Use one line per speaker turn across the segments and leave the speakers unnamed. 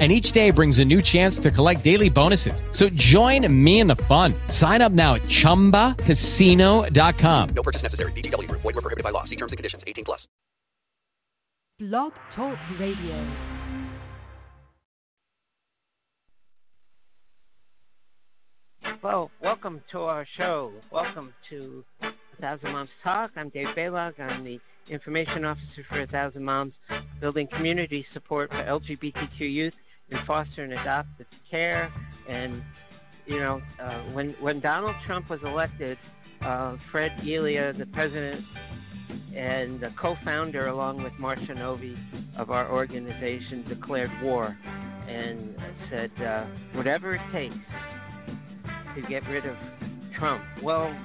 and each day brings a new chance to collect daily bonuses. So join me in the fun. Sign up now at ChumbaCasino.com.
No purchase necessary. VGW. Void were prohibited by law. See terms and conditions. 18 plus.
Blog Talk Radio.
Well, welcome to our show. Welcome to A Thousand Moms Talk. I'm Dave Balog. I'm the Information Officer for A Thousand Moms, building community support for LGBTQ youth in foster and adoptive care. And you know, uh, when when Donald Trump was elected, uh, Fred Elia, the president and the co-founder, along with Marcia Novi of our organization, declared war and said, uh, whatever it takes to get rid of Trump. Well,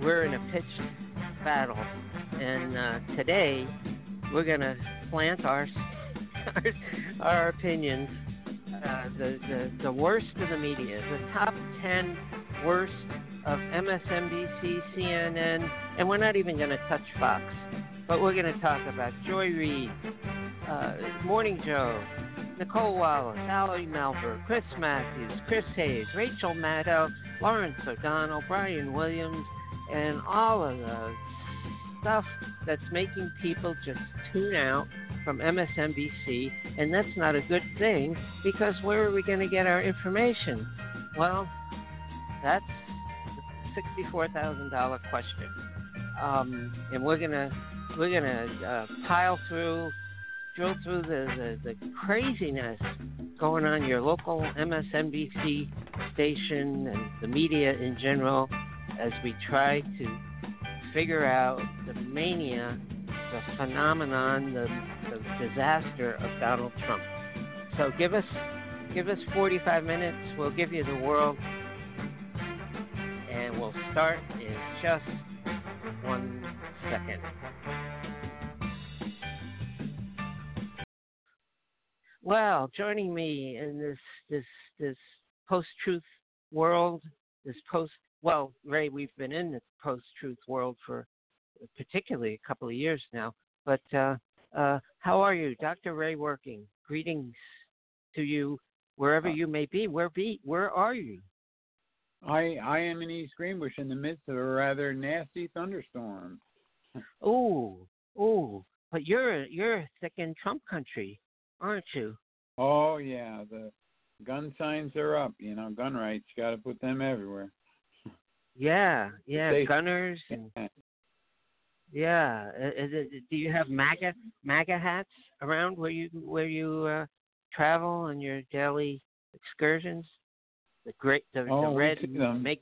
we're in a pitched battle, and uh, today we're going to plant our our, opinions. Uh, the, the the worst of the media, the top ten worst of MSNBC, CNN, and we're not even going to touch Fox, but we're going to talk about Joy Reid, uh, Morning Joe, Nicolle Wallace, Ari Melber, Chris Matthews, Chris Hayes, Rachel Maddow, Lawrence O'Donnell, Brian Williams, and all of the stuff that's making people just tune out from MSNBC, and that's not a good thing because where are we going to get our information? Well, that's the sixty-four thousand dollar question, um, and we're gonna we're gonna uh, pile through, drill through the, the the craziness going on your local MSNBC station and the media in general as we try to figure out the mania, the phenomenon, the disaster of Donald Trump. So give us give us 45 minutes. We'll give you the world, and we'll start in just one second. Well, joining me in this this this post-truth world, this post well, Ray, we've been in the post-truth world for particularly a couple of years now. But uh, uh, how are you, Dr. Ray Working? Greetings to you wherever you may be. Where be? Where are you?
I I am in East Greenbush in the midst of a rather nasty thunderstorm.
Oh, oh, but you're you're thick in Trump country, aren't you?
Oh yeah, the gun signs are up. You know, gun rights. Got to put them everywhere.
Yeah, yeah,
They-
gunners and yeah. It, do you have MAGA MAGA hats around where you where you uh, travel on your daily excursions? The great the,
Oh,
the red make.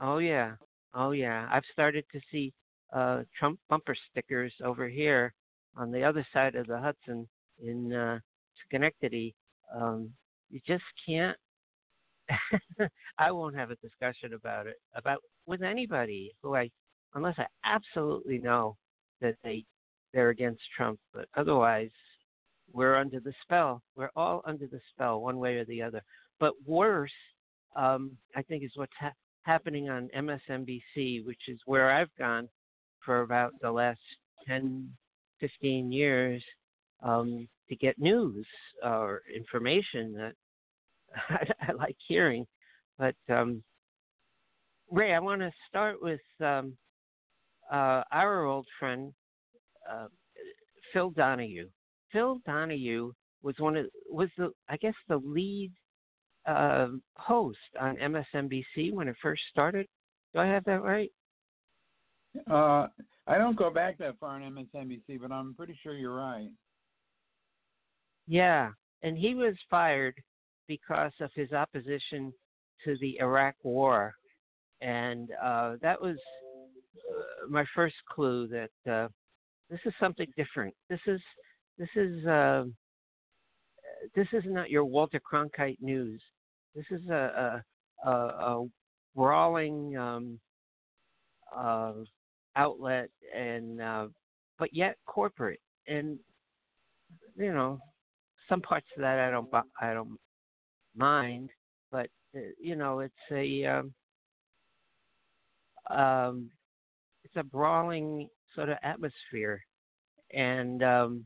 Oh yeah, oh yeah. I've started to see uh, Trump bumper stickers over here on the other side of the Hudson in uh, Schenectady. Um, you just can't. I won't have a discussion about it about with anybody who I, unless I absolutely know that they they're against Trump. But otherwise, we're under the spell. We're all under the spell, one way or the other. But worse, um, I think, is what's ha- happening on MSNBC, which is where I've gone for about the last 10, 15 years um, to get news or information that I, I like hearing. But um, Ray, I want to start with um, uh, our old friend uh, Phil Donahue. Phil Donahue was one of was the I guess the lead uh, host on MSNBC when it first started. Do I have that right?
Uh, I don't go back that far on MSNBC, but I'm pretty sure you're right.
Yeah, and he was fired because of his opposition to the Iraq War, and uh, that was my first clue that uh, this is something different. This is this is uh, this is not your Walter Cronkite news. This is a a, a, a brawling um, uh, outlet, and uh, but yet corporate, and you know, some parts of that I don't I don't mind, but uh, you know, it's a um, um, it's a brawling sort of atmosphere, and um,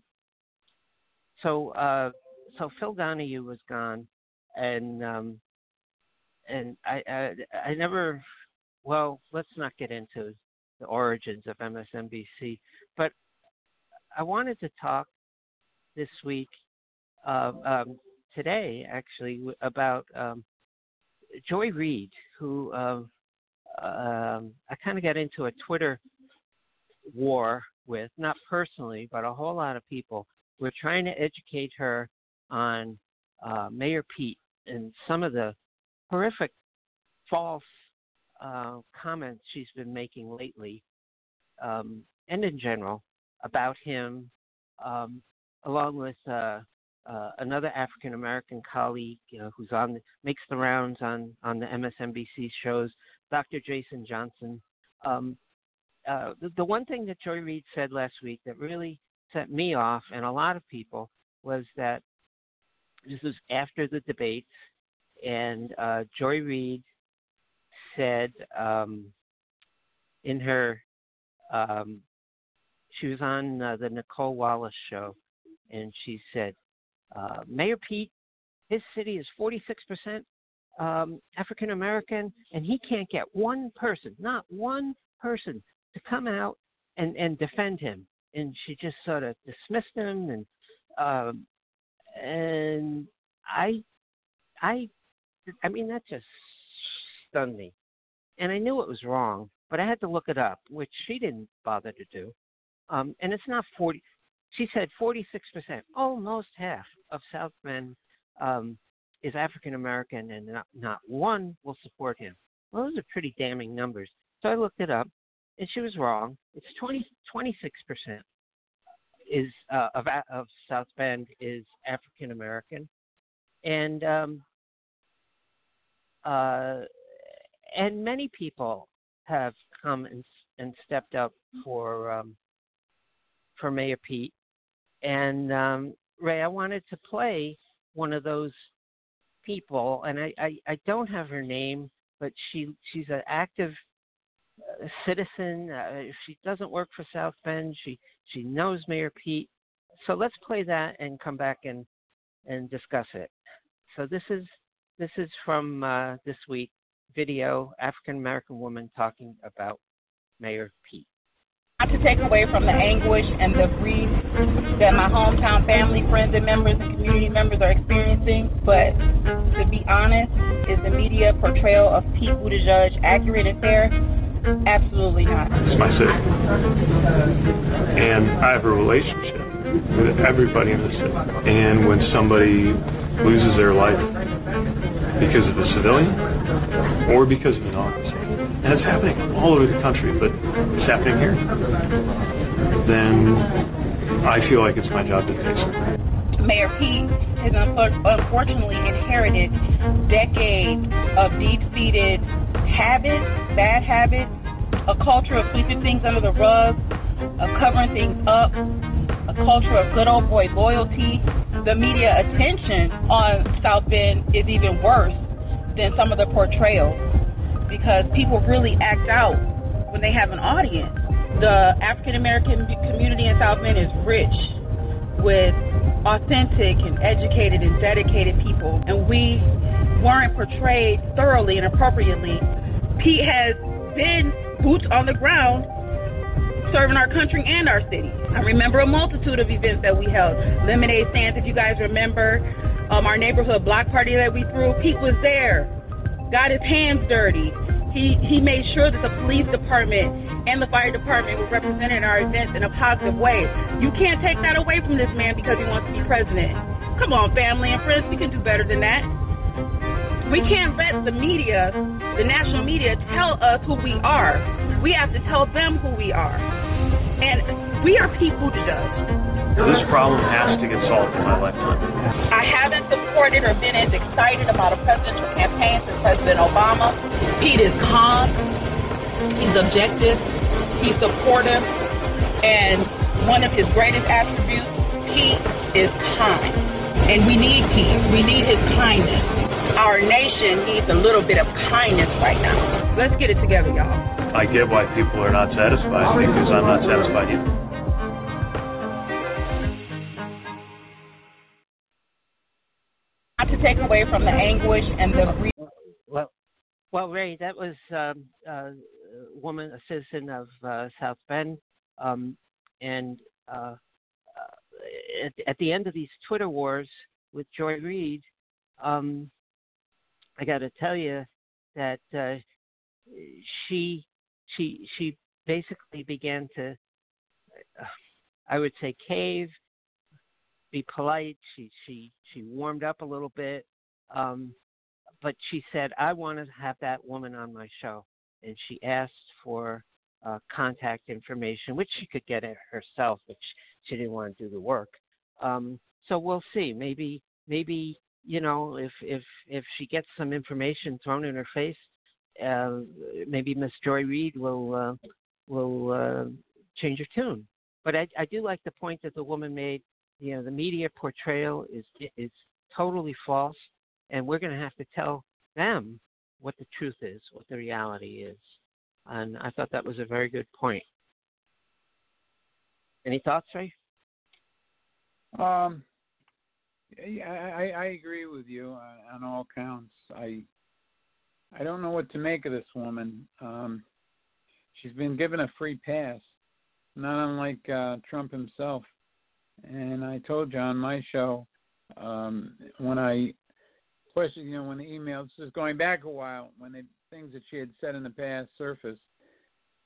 so uh, so Phil Donahue was gone, and um, and I, I I never well let's not get into the origins of MSNBC, but I wanted to talk this week, uh, um, today actually, about um, Joy Reid, who um, um, I kind of got into a Twitter war with, not personally, but a whole lot of people. We're trying to educate her on uh, Mayor Pete and some of the horrific false uh, comments she's been making lately, um, and in general, about him, um, along with uh, uh, another African American colleague who's on makes the rounds on on the MSNBC shows, Dr. Jason Johnson. Um, uh, the, the one thing that Joy Reid said last week that really set me off and a lot of people was that this was after the debates, and uh, Joy Reid said um, in her, um, she was on uh, the Nicolle Wallace show, and she said, uh, Mayor Pete, his city is 46% um, African American, and he can't get one person, not one person, to come out and, and defend him. And she just sort of dismissed him, and um, and I, I, I mean that just stunned me and I knew it was wrong, but I had to look it up, which she didn't bother to do. Um, and it's not 40. She said 46%, almost half of South Bend um, is African American, and not, not one will support him. Well, those are pretty damning numbers. So I looked it up, and she was wrong. It's 20, 26% is uh, of of South Bend is African American, and um, uh, and many people have come and and stepped up for um, for Mayor Pete. And um, Ray, I wanted to play one of those people, and I, I, I don't have her name, but she she's an active uh, citizen. Uh, she doesn't work for South Bend. She she knows Mayor Pete. So let's play that and come back and and discuss it. So this is this is from uh, this week video, African American woman talking about Mayor Pete.
Not to take away from the anguish and the grief that my hometown family, friends, and members and community members are experiencing, but to be honest, is the media portrayal of Pete Buttigieg accurate and fair? Absolutely not.
It's my city. And I have a relationship with everybody in the city. And when somebody loses their life because of a civilian, or because of an officer, and it's happening all over the country, but it's happening here, then I feel like it's my job to fix it.
Mayor Pete has unfortunately inherited decades of deep-seated habits, bad habits, a culture of sweeping things under the rug, of covering things up, a culture of good old boy loyalty. The media attention on South Bend is even worse than some of the portrayals because people really act out when they have an audience. The African American community in South Bend is rich with authentic and educated and dedicated people, and we weren't portrayed thoroughly and appropriately. Pete has been boots on the ground serving our country and our city. I remember a multitude of events that we held. Lemonade stands, if you guys remember, um, our neighborhood block party that we threw, Pete was there, got his hands dirty. He he made sure that the police department and the fire department were represented in our events in a positive way. You can't take that away from this man because he wants to be president. Come on, family and friends, we can do better than that. We can't let the media, the national media, tell us who we are. We have to tell them who we are. And we are Pete Buttigieg.
This problem has to get solved in my lifetime.
I haven't supported or been as excited about a presidential campaign since President Obama. Pete is calm. He's objective. He's supportive, and one of his greatest attributes, Pete, is kind. And we need Pete. We need his kindness. Our nation needs a little bit of kindness right now. Let's get it together, y'all.
I get why people are not satisfied because I'm not satisfied either.
Take away from the anguish and the grief.
Well, well, Ray, that was um, a woman, a citizen of uh, South Bend, um, and uh, uh, at, at the end of these Twitter wars with Joy Reid, um, I got to tell you that uh, she she she basically began to, uh, I would say, cave, be polite. She she she warmed up a little bit, um, but she said, "I want to have that woman on my show," and she asked for uh, contact information, which she could get it herself, which she didn't want to do the work. Um, so we'll see. Maybe maybe you know if if if she gets some information thrown in her face, uh, maybe Miss Joy Reid will uh, will uh, change her tune. But I, I do like the point that the woman made. You know, the media portrayal is is totally false, and we're going to have to tell them what the truth is, what the reality is. And I thought that was a very good point. Any thoughts, Ray?
Um, yeah, I, I agree with you on, on all counts. I I don't know what to make of this woman. Um, she's been given a free pass, not unlike uh, Trump himself. And I told you on my show um, when I questioned, you know, when the emails, this is going back a while, when the things that she had said in the past surfaced,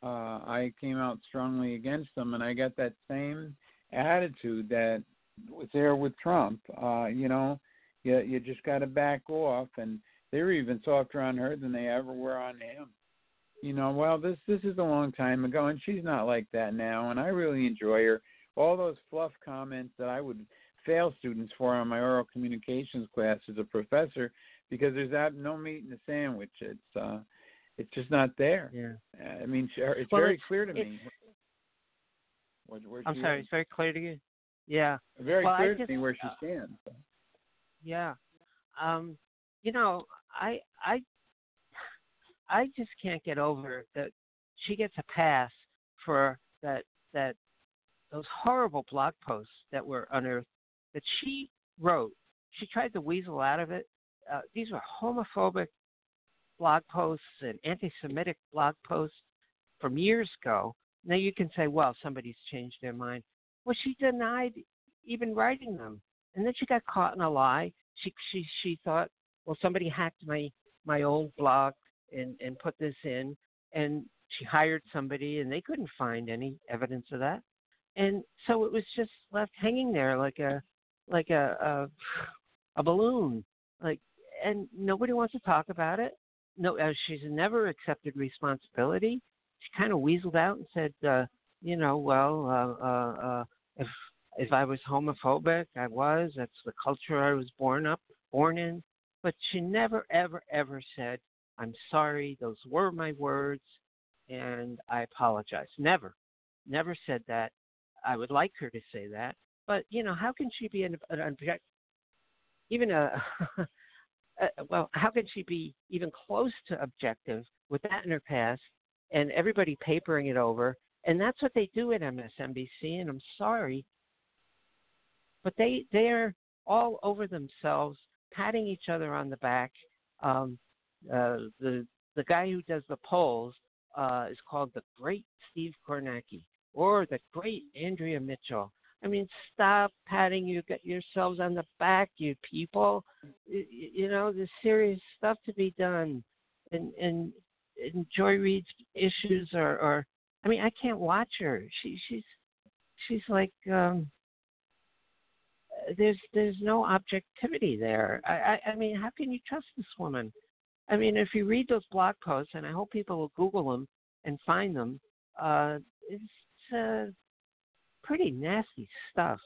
uh, I came out strongly against them, and I got that same attitude that was there with Trump. Uh, you know, you you just got to back off, and they were even softer on her than they ever were on him. You know, well, this this is a long time ago, and she's not like that now, and I really enjoy her. All those fluff comments that I would fail students for on my oral communications class as a professor because there's that no meat in the sandwich. It's uh, it's just not there.
Yeah.
I mean, it's
well,
very
it's,
clear to me. Where, where
I'm sorry, it's very clear to you. Yeah.
Very
well,
clear
I just,
to me where she
uh,
stands.
Yeah. Um, you know, I I I just can't get over that she gets a pass for that that those horrible blog posts that were unearthed that she wrote. She tried to weasel out of it. Uh, these were homophobic blog posts and anti-Semitic blog posts from years ago. Now you can say, well, somebody's changed their mind. Well, she denied even writing them, and then she got caught in a lie. She she she thought, well, somebody hacked my my old blog and and put this in, and she hired somebody, and they couldn't find any evidence of that, and so it was just left hanging there like a like a a, a balloon, like, and nobody wants to talk about it. No, uh, she's never accepted responsibility. She kind of weaseled out and said, uh, you know, well, uh, uh, uh, if if I was homophobic, I was. That's the culture I was born up, born in. But she never, ever, ever said, "I'm sorry. Those were my words, and I apologize." Never, never said that. I would like her to say that, but you know, how can she be an, an object, even a, uh, well, how can she be even close to objective with that in her past, and everybody papering it over? And that's what they do at MSNBC. And I'm sorry, but they they're all over themselves, patting each other on the back. Um, uh, the the guy who does the polls uh, is called the Great Steve Kornacki or the Great Andrea Mitchell. I mean, stop patting you yourselves on the back, you people. You, you know, there's serious stuff to be done, and and, and Joy Reid's issues are, are. I mean, I can't watch her. She she's she's like um, there's there's no objectivity there. I, I I mean, how can you trust this woman? I mean, if you read those blog posts, and I hope people will Google them and find them, uh, it's uh, pretty nasty stuff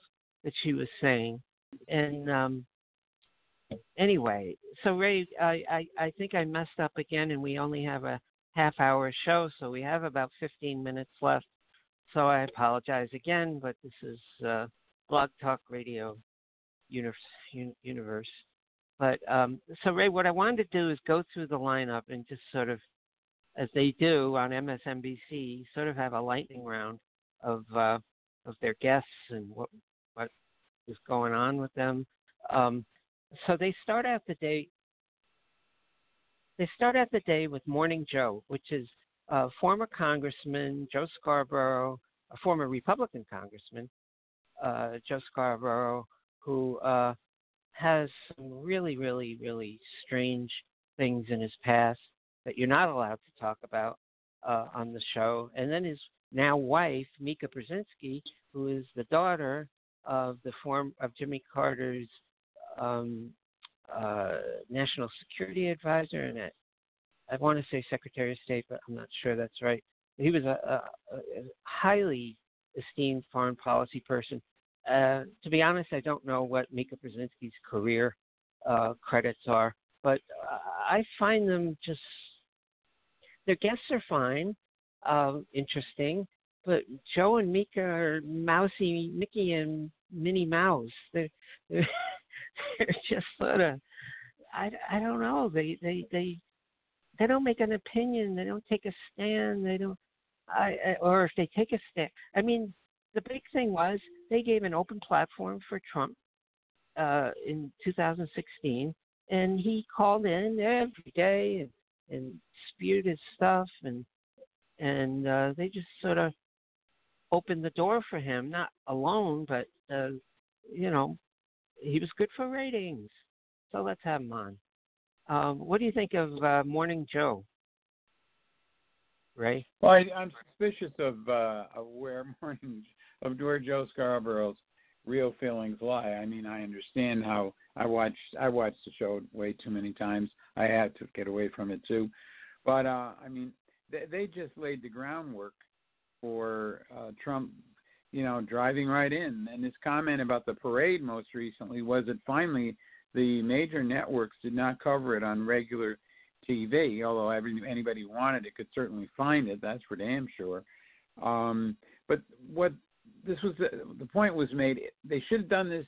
that she was saying. And um, anyway, so Ray, I, I I think I messed up again, and we only have a half hour show, so we have about 15 minutes left. So I apologize again, but this is uh, Blog Talk Radio universe. universe. But um, so Ray, what I wanted to do is go through the lineup and just sort of, as they do on MSNBC, sort of have a lightning round of uh, of their guests and what what is going on with them. Um, so they start out the day. They start out the day with Morning Joe, which is a former Congressman Joe Scarborough, a former Republican Congressman uh, Joe Scarborough, who uh, has some really, really, really strange things in his past that you're not allowed to talk about uh, on the show. And then his now wife, Mika Brzezinski, who is the daughter of the form of Jimmy Carter's um, uh, national security advisor, and I, want to say Secretary of State, but I'm not sure that's right. He was a, a, a highly esteemed foreign policy person uh, to be honest, I don't know what Mika Brzezinski's career uh, credits are, but I find them just their guests are fine, uh, interesting, but Joe and Mika are mousy Mickey and Minnie Mouse. They're they're, just sort of I, I don't know. They they they they don't make an opinion. They don't take a stand. They don't. I or if they take a stand, I mean, the big thing was they gave an open platform for Trump uh, in 2016, and he called in every day and, and spewed his stuff, and and uh, they just sort of opened the door for him, not alone, but uh, you know, he was good for ratings. So let's have him on. Um, what do you think of uh, Morning Joe? Ray?
Well, I, I'm suspicious of, uh, of where Morning of where Joe Scarborough's real feelings lie. I mean, I understand how I watched I watched the show way too many times. I had to get away from it too, but uh, I mean, they, they just laid the groundwork for uh, Trump, you know, driving right in. And his comment about the parade most recently was that finally the major networks did not cover it on regular TV, although every, anybody wanted it could certainly find it. That's for damn sure. Um, but what this was the, the point was made. They should have done this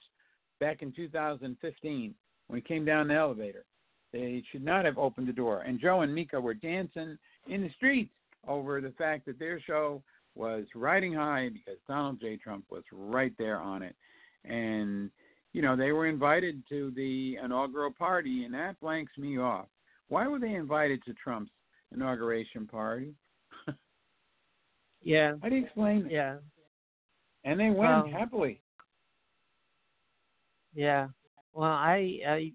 back in 2015 when he came down the elevator. They should not have opened the door. And Joe and Mika were dancing in the streets over the fact that their show was riding high because Donald J. Trump was right there on it. And, you know, they were invited to the inaugural party, and that blanks me off. Why were they invited to Trump's inauguration party?
yeah.
How do you explain that?
Yeah
and they went um, happily.
Yeah. Well, I, I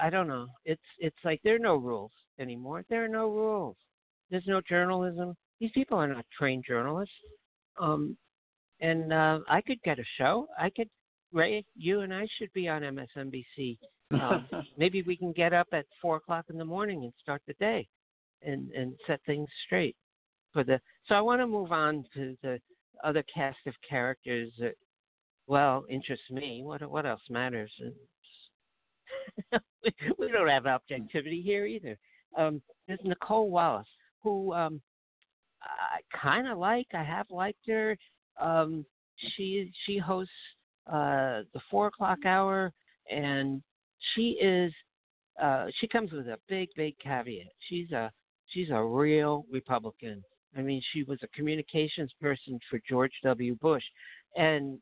I don't know. It's it's like there are no rules anymore. There are no rules. There's no journalism. These people are not trained journalists. Um, and uh, I could get a show. I could, Ray, you and I should be on MSNBC. Um, maybe we can get up at four o'clock in the morning and start the day, and and set things straight for the. So I want to move on to the other cast of characters that well interest me. What what else matters? we don't have objectivity here either. Um, there's Nicolle Wallace, who um, I kind of like. I have liked her. Um, she she hosts uh, the four o'clock hour, and she is uh, she comes with a big big caveat. She's a she's a real Republican. I mean, she was a communications person for George W. Bush, and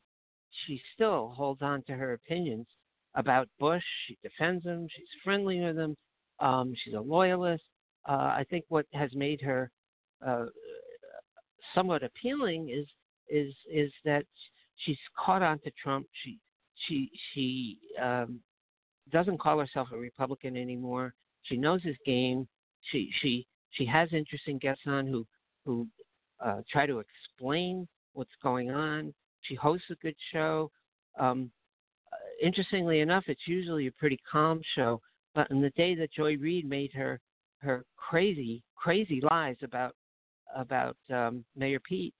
she still holds on to her opinions about Bush. She defends him. She's friendly with him. Um, she's a loyalist. Uh, I think what has made her uh, somewhat appealing is is is that she's caught on to Trump. She she she um, doesn't call herself a Republican anymore. She knows his game. She she she has interesting guests on who who uh, try to explain what's going on. She hosts a good show. Um, uh, interestingly enough, it's usually a pretty calm show. But in the day that Joy Reid made her her crazy crazy lies about about um, Mayor Pete,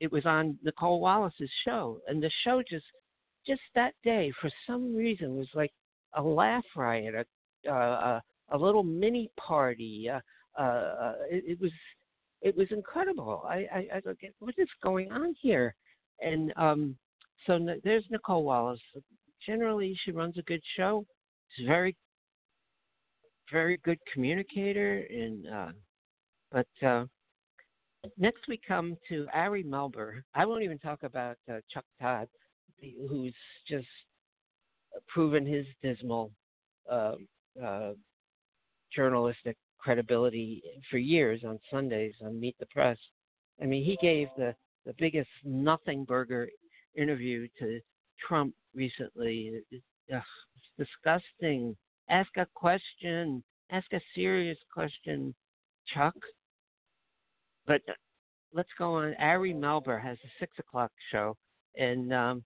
it was on Nicolle Wallace's show, and the show just just that day for some reason was like a laugh riot, a a, a little mini party, uh, uh, it, it was it was incredible. I, I, I go, what is going on here? And um, so there's Nicolle Wallace. Generally, she runs a good show. She's very, very good communicator. And uh, but uh, next we come to Ari Melber. I won't even talk about uh, Chuck Todd, who's just proven his dismal uh, uh, journalistic credibility for years on Sundays on Meet the Press. I mean, he gave the the biggest nothing burger interview to Trump recently. Ugh, it's disgusting. Ask a question. Ask a serious question, Chuck. But uh, let's go on. Ari Melber has a six o'clock show, and um,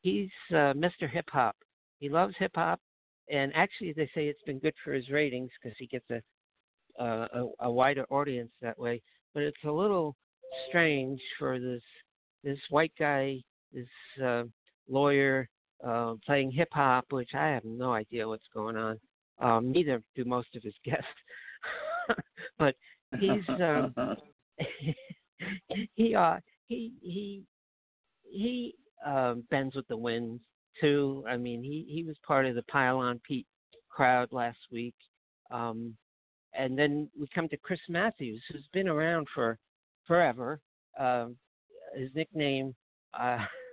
he's uh, Mr. Hip Hop. He loves hip hop, and actually, they say it's been good for his ratings because he gets a a, a wider audience that way. But it's a little strange for this this white guy, this uh, lawyer uh, playing hip hop, which I have no idea what's going on. Um, neither do most of his guests. but he's um, he uh he he he um, bends with the wind too. I mean, he he was part of the Pylon Pete crowd last week. Um, and then we come to Chris Matthews, who's been around for forever. Um, his nickname, uh,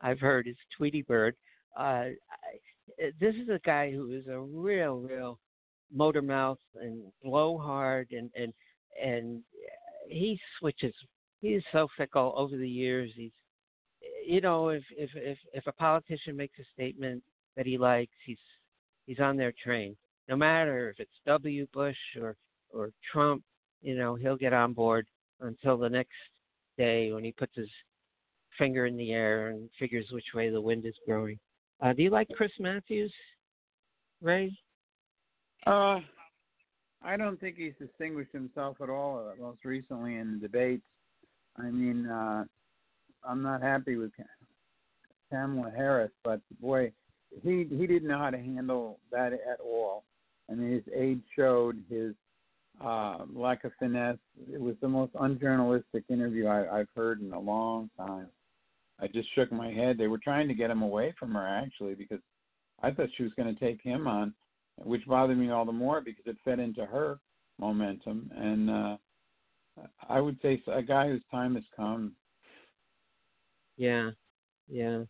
I've heard, is Tweety Bird. Uh, this is a guy who is a real, real motor mouth and blowhard, and and and he switches. He's so fickle over the years. He's, you know, if if if if a politician makes a statement that he likes, he's he's on their train no matter if it's W. Bush or or Trump, you know, he'll get on board until the next day when he puts his finger in the air and figures which way the wind is blowing. Uh, do you like Chris Matthews, Ray?
Uh, I don't think he's distinguished himself at all. Uh, most recently in the debates, I mean, uh, I'm not happy with Kamala Harris, but boy, he he didn't know how to handle that at all. I mean, his age showed his uh, lack of finesse. It was the most unjournalistic interview I, I've heard in a long time. I just shook my head. They were trying to get him away from her actually because I thought she was going to take him on, which bothered me all the more because it fed into her momentum. And uh, I would say a guy whose time has come.
Yeah, yeah.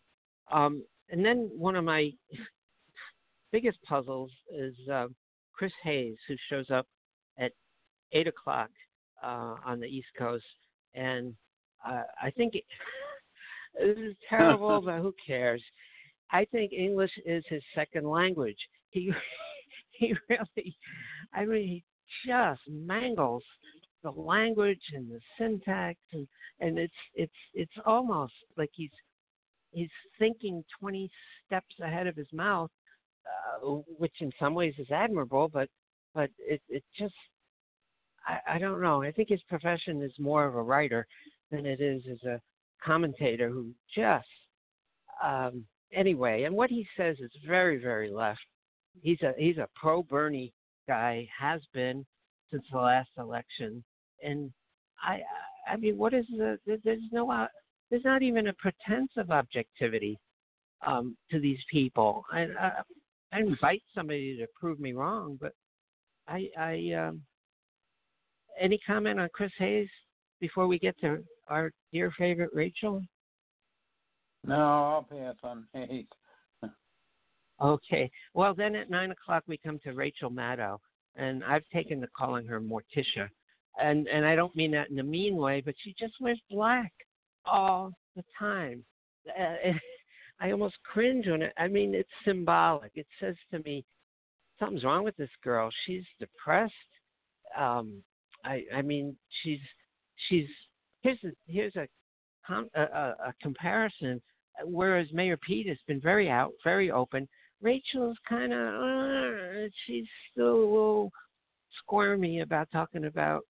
Um, and then one of my biggest puzzles is uh, Chris Hayes, who shows up at eight o'clock uh, on the East Coast, and uh, I think it, this is terrible, but who cares? I think English is his second language. He he really, I mean, he just mangles the language and the syntax, and and it's it's it's almost like he's he's thinking 20 steps ahead of his mouth uh, which in some ways is admirable, but but it it just I, I don't know. I think his profession is more of a writer than it is as a commentator who just um, anyway. And what he says is very very left. He's a he's a pro Bernie guy, has been since the last election, and I I mean, what is the there's no uh, there's not even a pretense of objectivity um, to these people. I, I I invite somebody to prove me wrong, but I, I um, any comment on Chris Hayes before we get to our dear favorite Rachel?
No, I'll pass on Hayes.
okay. Well, then at nine o'clock we come to Rachel Maddow, and I've taken to calling her Morticia, and and I don't mean that in a mean way, but she just wears black all the time. Uh, I almost cringe when it. I mean, it's symbolic. It says to me, something's wrong with this girl. She's depressed. Um, I I mean, she's she's here's a here's a a, a comparison. Whereas Mayor Pete has been very out, very open. Rachel's kind of uh, she's still a little squirmy about talking about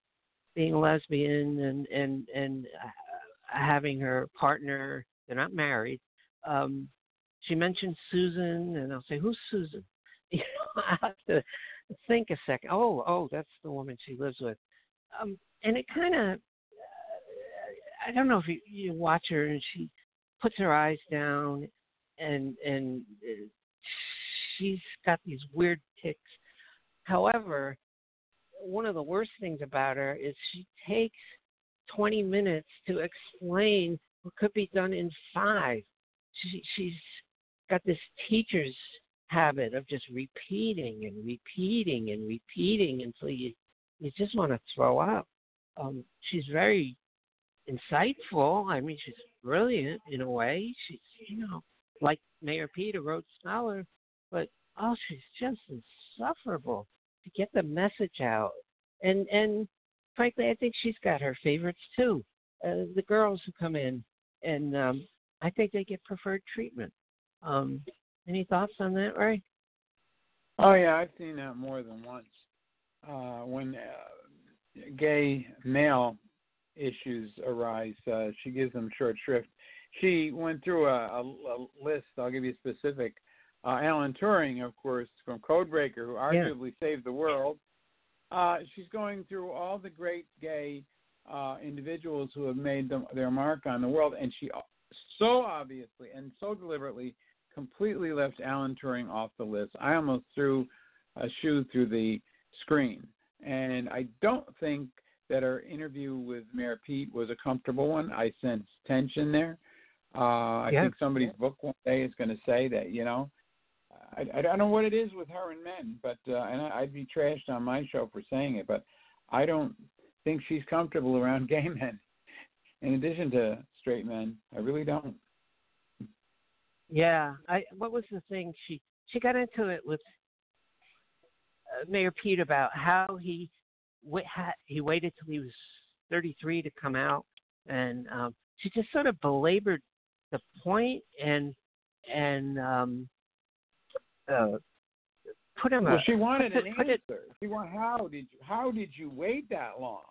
being a lesbian and and and uh, having her partner. They're not married um, she mentioned Susan, and I'll say, "Who's Susan?" You know, I have to think a second. Oh, oh, that's the woman she lives with. Um, and it kind of, I don't know if you, you watch her and she puts her eyes down and and uh, she's got these weird ticks. However, one of the worst things about her is she takes 20 minutes to explain what could be done in five. She, she's got this teacher's habit of just repeating and repeating and repeating until you you just want to throw up. Um, she's very insightful. I mean, she's brilliant in a way. She's you know like Mayor Pete, a Rhodes Scholar, but oh, she's just insufferable to get the message out. And and frankly, I think she's got her favorites too. Uh, the girls who come in, and um, I think they get preferred treatment. Um, any thoughts on that, Ray?
Oh yeah, I've seen that more than once. Uh, when uh, gay male issues arise, uh, she gives them short shrift. She went through a, a, a list. I'll give you specific. Uh, Alan Turing, of course, from Codebreaker, who arguably yeah. saved the world. Uh, she's going through all the great gay uh, individuals who have made them, their mark on the world, and she so obviously and so deliberately completely left Alan Turing off the list. I almost threw a shoe through the screen. And I don't think that our interview with Mayor Pete was a comfortable one. I sense tension there. Uh, I yeah. think somebody's book one day is going to say that, you know, I, I don't know what it is with her and men, but uh, and I, I'd be trashed on my show for saying it, but I don't think she's comfortable around gay men. In addition to straight men, I really don't.
Yeah, I what was the thing she she got into it with uh, Mayor Pete about how he he waited till he was 33 to come out, and um, she just sort of belabored the point and and um, uh, put him.
Well,
a,
she wanted
put,
an
put
answer.
It,
she wanted how did you how did you wait that long?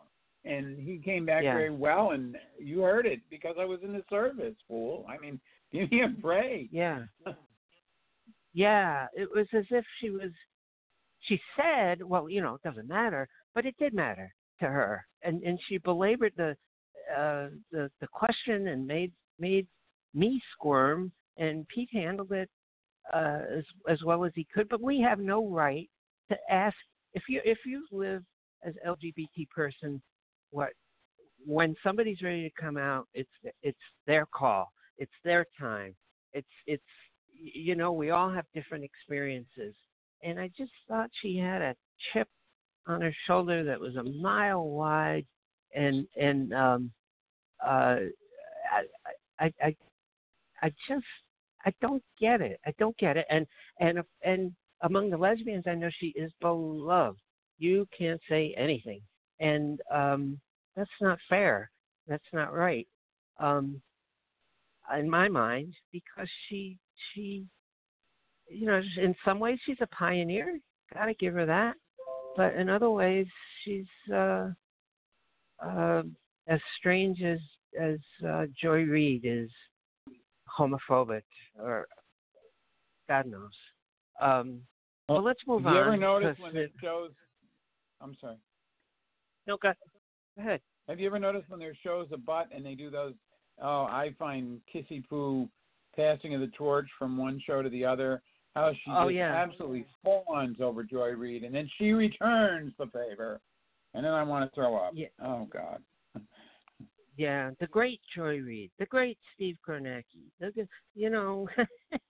And he came back
yeah.
very well, and you heard it because I was in the service, fool. I mean, give me a break.
Yeah. yeah, it was as if she was. She said, "Well, you know, it doesn't matter," but it did matter to her, and and she belabored the uh, the the question and made made me squirm, and Pete handled it uh, as as well as he could. But we have no right to ask if you if you live as LGBT person, what when somebody's ready to come out, it's it's their call, it's their time, it's it's you know we all have different experiences, and I just thought she had a chip on her shoulder that was a mile wide, and and um, uh, I, I I I just I don't get it. I don't get it. And and and among the lesbians, I know she is beloved. You can't say anything, and um, that's not fair. That's not right. Um, in my mind, because she she, you know, in some ways she's a pioneer. Got to give her that. But in other ways, she's uh, uh, as strange as as uh, Joy Reid is homophobic or God knows. Um, well, well, let's move
have
on.
you ever noticed when
it
shows? I'm sorry.
No, go, go ahead.
Have you ever noticed when there shows a butt and they do those? Oh, I find kissy poo passing of the torch from one show to the other. How she
oh,
just
yeah.
absolutely fawns over Joy Reid, and then she returns the favor, and then I want to throw up.
Yeah.
Oh God.
Yeah, the great Joy Reid, the great Steve Kornacki. The, you know,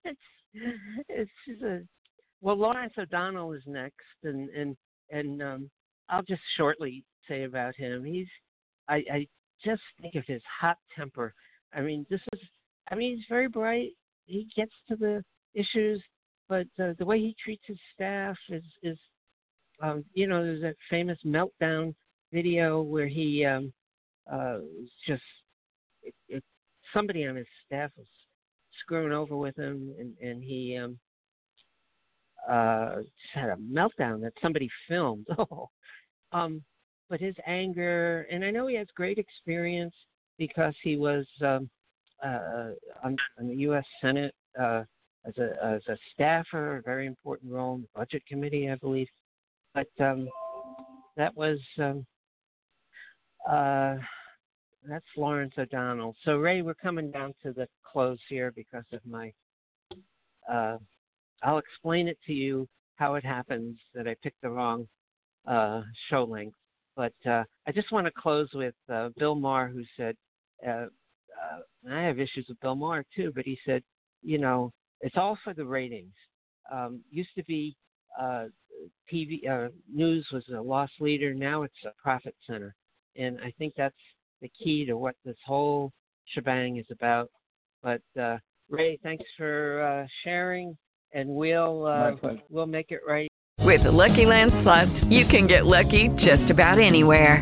it's it's just a well. Lawrence O'Donnell is next, and and and um, I'll just shortly say about him. He's I I just think of his hot temper. I mean, this is I mean he's very bright. He gets to the issues, but uh, the way he treats his staff is is um, you know there's that famous meltdown video where he um, uh, just it, it, somebody on his staff was screwing over with him, and and he um, uh, just had a meltdown that somebody filmed. Oh, um, but his anger, and I know he has great experience because he was um, uh, on, on the U.S. Senate uh, as a as a staffer, a very important role in the Budget Committee, I believe. but um, that was um, uh, that's Lawrence O'Donnell. So Ray, we're coming down to the close here because of my. Uh, I'll explain it to you how it happens that I picked the wrong uh, show length. But uh, I just want to close with uh, Bill Maher, who said, uh, uh, I have issues with Bill Maher too, but he said, you know, it's all for the ratings. Um, used to be uh, TV uh, news was a loss leader. Now it's a profit center, and I think that's the key to what this whole shebang is about. But uh, Ray, thanks for uh, sharing, and we'll uh, we'll make it right.
With the Lucky Land slots, you can get lucky just about anywhere.